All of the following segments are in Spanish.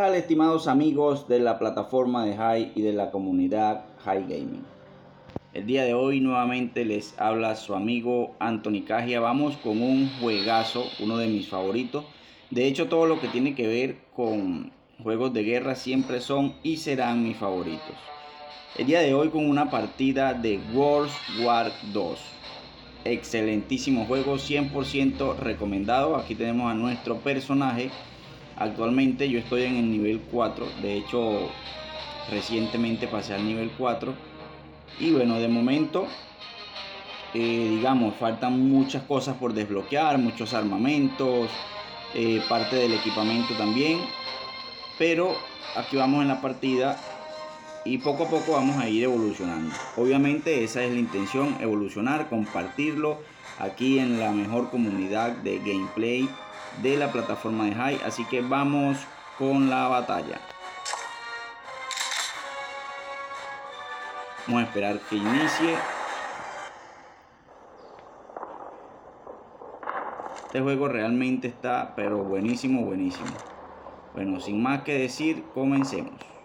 tal, estimados amigos de la plataforma de High y de la comunidad High Gaming? El día de hoy nuevamente les habla su amigo Anthony Cagia. Vamos con un juegazo, uno de mis favoritos. De hecho, todo lo que tiene que ver con juegos de guerra siempre son y serán mis favoritos. El día de hoy con una partida de World War 2. Excelentísimo juego, 100% recomendado. Aquí tenemos a nuestro personaje Actualmente yo estoy en el nivel 4, de hecho recientemente pasé al nivel 4 y bueno, de momento eh, digamos faltan muchas cosas por desbloquear, muchos armamentos, eh, parte del equipamiento también, pero aquí vamos en la partida y poco a poco vamos a ir evolucionando. Obviamente esa es la intención, evolucionar, compartirlo aquí en la mejor comunidad de gameplay de la plataforma de High. Así que vamos con la batalla. Vamos a esperar que inicie. Este juego realmente está, pero buenísimo, buenísimo. Bueno, sin más que decir, comencemos.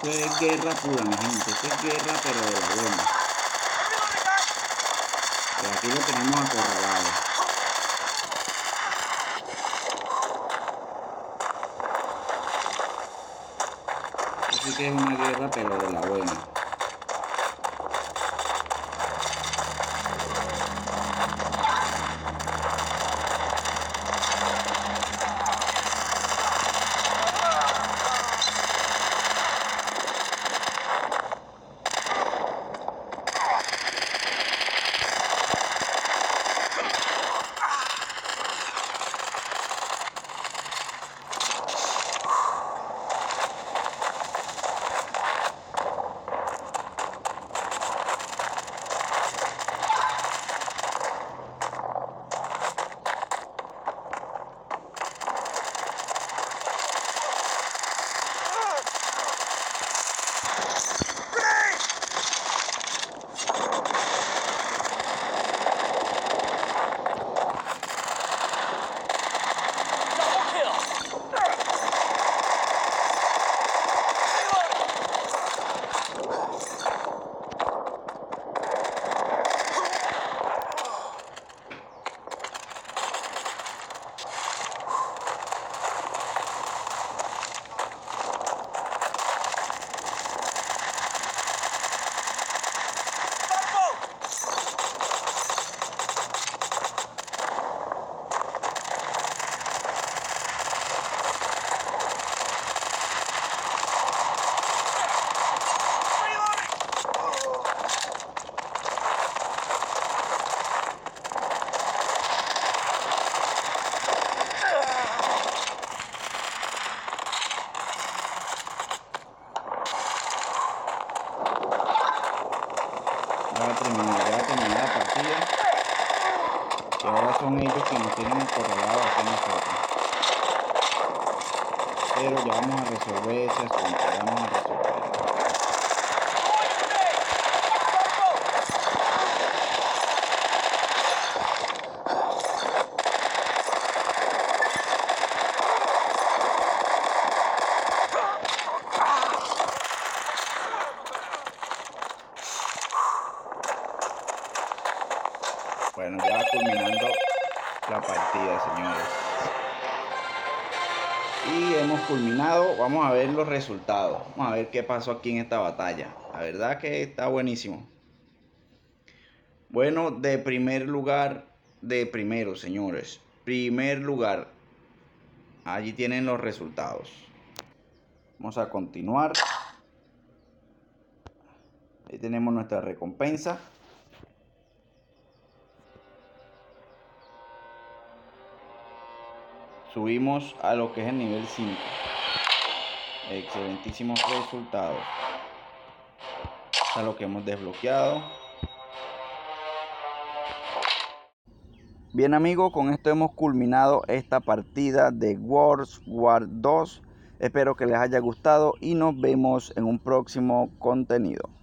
Esto es guerra pura, mi gente. Esto es guerra, pero de la buena. Pero aquí lo tenemos acorralado. Así que es una guerra, pero de la buena. Son ellos que nos tienen acorralados aquí nosotros. Pero ya vamos a resolver ese asunto, vamos a resolver. Culminando la partida, señores. Y hemos culminado. Vamos a ver los resultados. Vamos a ver qué pasó aquí en esta batalla. La verdad que está buenísimo. Bueno, de primer lugar, de primero, señores. Primer lugar. Allí tienen los resultados. Vamos a continuar. Ahí tenemos nuestra recompensa. Subimos a lo que es el nivel 5. Excelentísimos resultados. A lo que hemos desbloqueado. Bien amigos, con esto hemos culminado esta partida de Wars War 2. Espero que les haya gustado y nos vemos en un próximo contenido.